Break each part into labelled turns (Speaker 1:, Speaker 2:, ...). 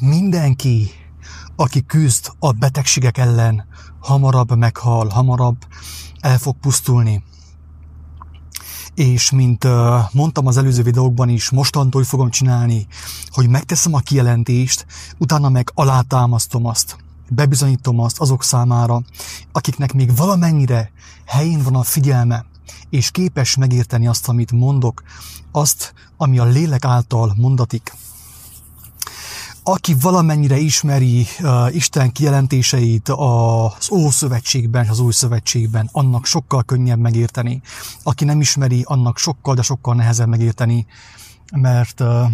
Speaker 1: mindenki, aki küzd a betegségek ellen, hamarabb meghal, hamarabb el fog pusztulni. És mint mondtam az előző videókban is, mostantól fogom csinálni, hogy megteszem a kijelentést, utána meg alátámasztom azt. Bebizonyítom azt azok számára, akiknek még valamennyire helyén van a figyelme, és képes megérteni azt, amit mondok, azt, ami a lélek által mondatik aki valamennyire ismeri uh, Isten kijelentéseit az Ószövetségben és az Új Szövetségben, annak sokkal könnyebb megérteni. Aki nem ismeri, annak sokkal, de sokkal nehezebb megérteni, mert, uh,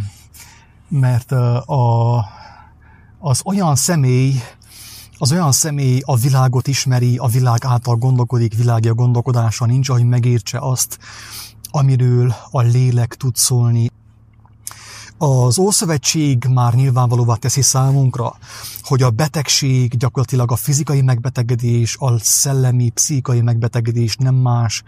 Speaker 1: mert uh, a, az olyan személy, az olyan személy a világot ismeri, a világ által gondolkodik, világi a gondolkodása nincs, hogy megértse azt, amiről a lélek tud szólni. Az Ószövetség már nyilvánvalóvá teszi számunkra, hogy a betegség, gyakorlatilag a fizikai megbetegedés, a szellemi, pszichikai megbetegedés nem más,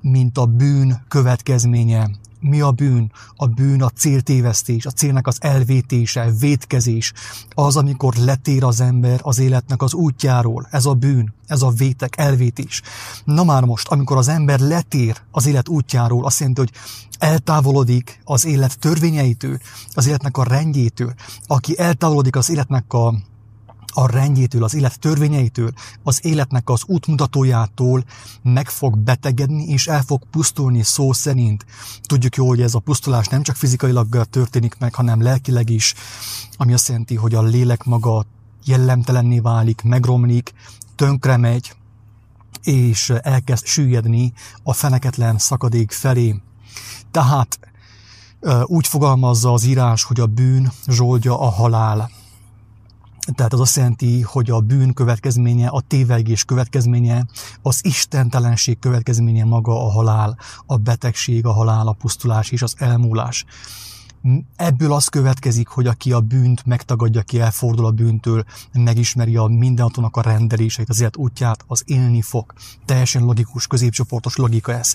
Speaker 1: mint a bűn következménye, mi a bűn? A bűn a céltévesztés, a célnak az elvétése, vétkezés. Az, amikor letér az ember az életnek az útjáról. Ez a bűn, ez a vétek, elvétés. Na már most, amikor az ember letér az élet útjáról, azt jelenti, hogy eltávolodik az élet törvényeitől, az életnek a rendjétől, aki eltávolodik az életnek a a rendjétől, az élet törvényeitől, az életnek az útmutatójától meg fog betegedni, és el fog pusztulni szó szerint. Tudjuk jó, hogy ez a pusztulás nem csak fizikailag történik meg, hanem lelkileg is, ami azt jelenti, hogy a lélek maga jellemtelenné válik, megromlik, tönkre megy, és elkezd süllyedni a feneketlen szakadék felé. Tehát úgy fogalmazza az írás, hogy a bűn zsoldja a halál. Tehát az azt jelenti, hogy a bűn következménye, a tévegés következménye, az istentelenség következménye maga a halál, a betegség, a halál, a pusztulás és az elmúlás. Ebből az következik, hogy aki a bűnt megtagadja, ki elfordul a bűntől, megismeri a mindenatonak a rendeléseit, az élet útját, az élni fog. Teljesen logikus, középcsoportos logika ez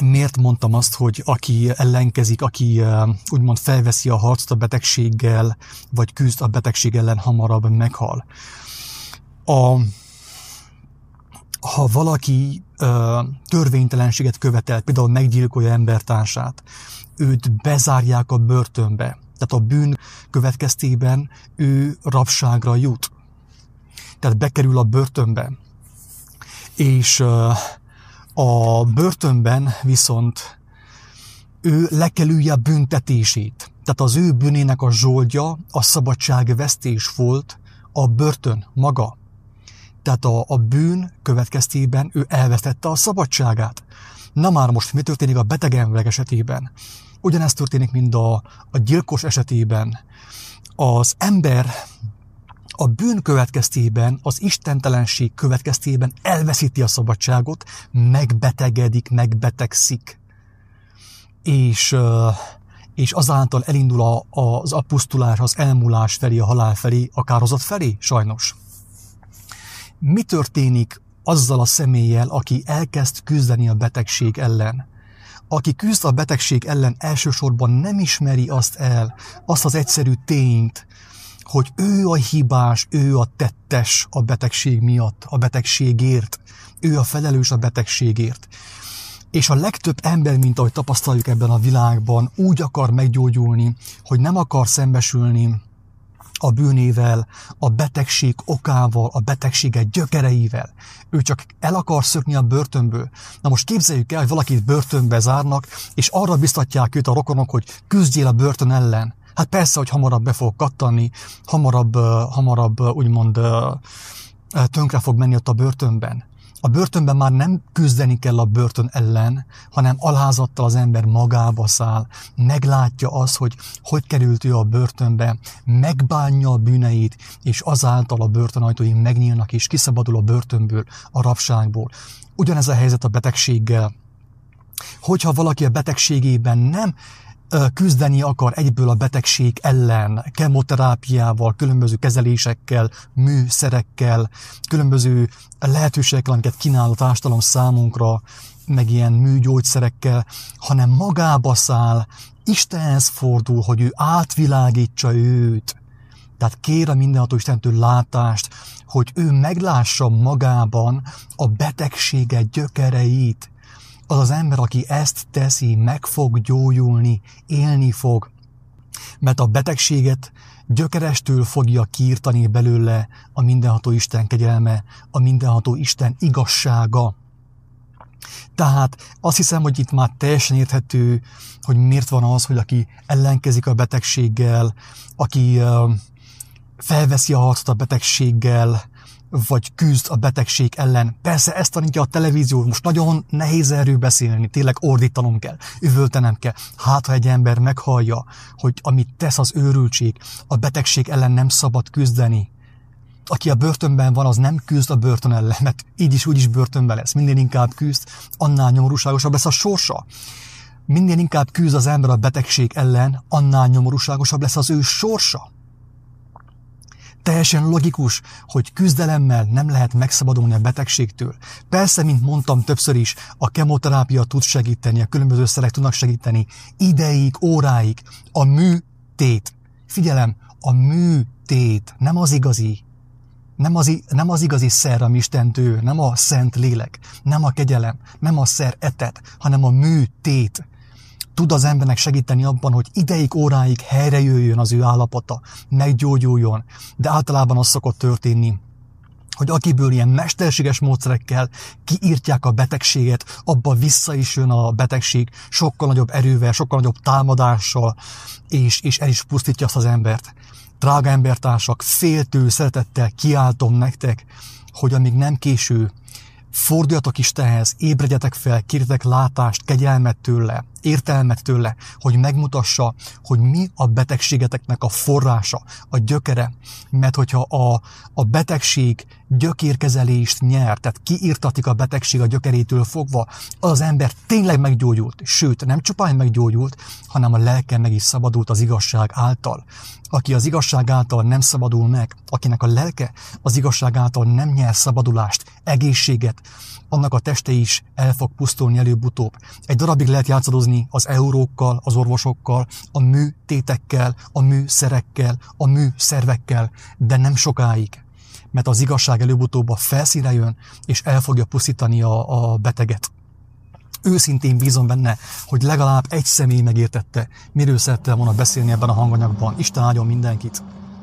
Speaker 1: miért mondtam azt, hogy aki ellenkezik, aki úgymond felveszi a harcot a betegséggel, vagy küzd a betegség ellen, hamarabb meghal. A, ha valaki ö, törvénytelenséget követel, például meggyilkolja embertársát, őt bezárják a börtönbe. Tehát a bűn következtében ő rabságra jut. Tehát bekerül a börtönbe. És a börtönben viszont ő lekelülje a büntetését. Tehát az ő bűnének a zsoldja a szabadságvesztés volt a börtön maga. Tehát a, a bűn következtében ő elvesztette a szabadságát. Na már most mi történik a beteg emberek esetében? Ugyanezt történik, mint a, a gyilkos esetében. Az ember a bűn következtében, az istentelenség következtében elveszíti a szabadságot, megbetegedik, megbetegszik. És, és azáltal elindul a, az apusztulás, az elmúlás felé, a halál felé, a kározat felé, sajnos. Mi történik azzal a személlyel, aki elkezd küzdeni a betegség ellen? Aki küzd a betegség ellen elsősorban nem ismeri azt el, azt az egyszerű tényt, hogy ő a hibás, ő a tettes a betegség miatt, a betegségért. Ő a felelős a betegségért. És a legtöbb ember, mint ahogy tapasztaljuk ebben a világban, úgy akar meggyógyulni, hogy nem akar szembesülni a bűnével, a betegség okával, a betegsége gyökereivel. Ő csak el akar szökni a börtönből. Na most képzeljük el, hogy valakit börtönbe zárnak, és arra biztatják őt a rokonok, hogy küzdjél a börtön ellen. Hát persze, hogy hamarabb be fog kattani, hamarabb, hamarabb úgymond tönkre fog menni ott a börtönben. A börtönben már nem küzdeni kell a börtön ellen, hanem alázattal az ember magába száll, meglátja az, hogy hogy került ő a börtönbe, megbánja a bűneit, és azáltal a börtönajtói megnyílnak, és kiszabadul a börtönből, a rabságból. Ugyanez a helyzet a betegséggel. Hogyha valaki a betegségében nem küzdeni akar egyből a betegség ellen, kemoterápiával, különböző kezelésekkel, műszerekkel, különböző lehetőségekkel, amiket kínál a társadalom számunkra, meg ilyen műgyógyszerekkel, hanem magába száll, Istenhez fordul, hogy ő átvilágítsa őt, Tehát kér a mindenható Istentől látást, hogy ő meglássa magában a betegsége gyökereit. Az az ember, aki ezt teszi, meg fog gyógyulni, élni fog. Mert a betegséget gyökerestől fogja kiirtani belőle a mindenható Isten kegyelme, a mindenható Isten igazsága. Tehát azt hiszem, hogy itt már teljesen érthető, hogy miért van az, hogy aki ellenkezik a betegséggel, aki felveszi a harcot a betegséggel, vagy küzd a betegség ellen. Persze ezt tanítja a televízió, most nagyon nehéz erről beszélni, tényleg ordítanom kell, üvöltenem kell. Hát, ha egy ember meghallja, hogy amit tesz az őrültség, a betegség ellen nem szabad küzdeni, aki a börtönben van, az nem küzd a börtön ellen, mert így is úgy is börtönben lesz. Minden inkább küzd, annál nyomorúságosabb lesz a sorsa. Minden inkább küzd az ember a betegség ellen, annál nyomorúságosabb lesz az ő sorsa. Teljesen logikus, hogy küzdelemmel nem lehet megszabadulni a betegségtől. Persze, mint mondtam többször is, a kemoterápia tud segíteni, a különböző szerek tudnak segíteni, ideig, óráig. A műtét, figyelem, a műtét, nem az igazi, nem az, nem az igazi szer, ami Istentől, nem a szent lélek, nem a kegyelem, nem a szer etet, hanem a műtét tud az embernek segíteni abban, hogy ideig, óráig helyre jöjjön az ő állapota, meggyógyuljon, de általában az szokott történni, hogy akiből ilyen mesterséges módszerekkel kiírtják a betegséget, abba vissza is jön a betegség sokkal nagyobb erővel, sokkal nagyobb támadással, és, és el is pusztítja azt az embert. Drága embertársak, féltő szeretettel kiáltom nektek, hogy amíg nem késő, forduljatok Istenhez, ébredjetek fel, kérjetek látást, kegyelmet tőle, értelmet tőle, hogy megmutassa, hogy mi a betegségeteknek a forrása, a gyökere. Mert hogyha a, a betegség gyökérkezelést nyer, tehát kiirtatik a betegség a gyökerétől fogva, az, az ember tényleg meggyógyult, sőt, nem csupán meggyógyult, hanem a lelke meg is szabadult az igazság által. Aki az igazság által nem szabadul meg, akinek a lelke az igazság által nem nyer szabadulást, egészséget, annak a teste is el fog pusztulni előbb-utóbb. Egy darabig lehet játszadozni az eurókkal, az orvosokkal, a műtétekkel, a műszerekkel, a műszervekkel, de nem sokáig. Mert az igazság előbb-utóbb a felszíre jön, és el fogja pusztítani a, a beteget. Őszintén bízom benne, hogy legalább egy személy megértette, miről szerettem volna beszélni ebben a hanganyagban. Isten áldjon mindenkit!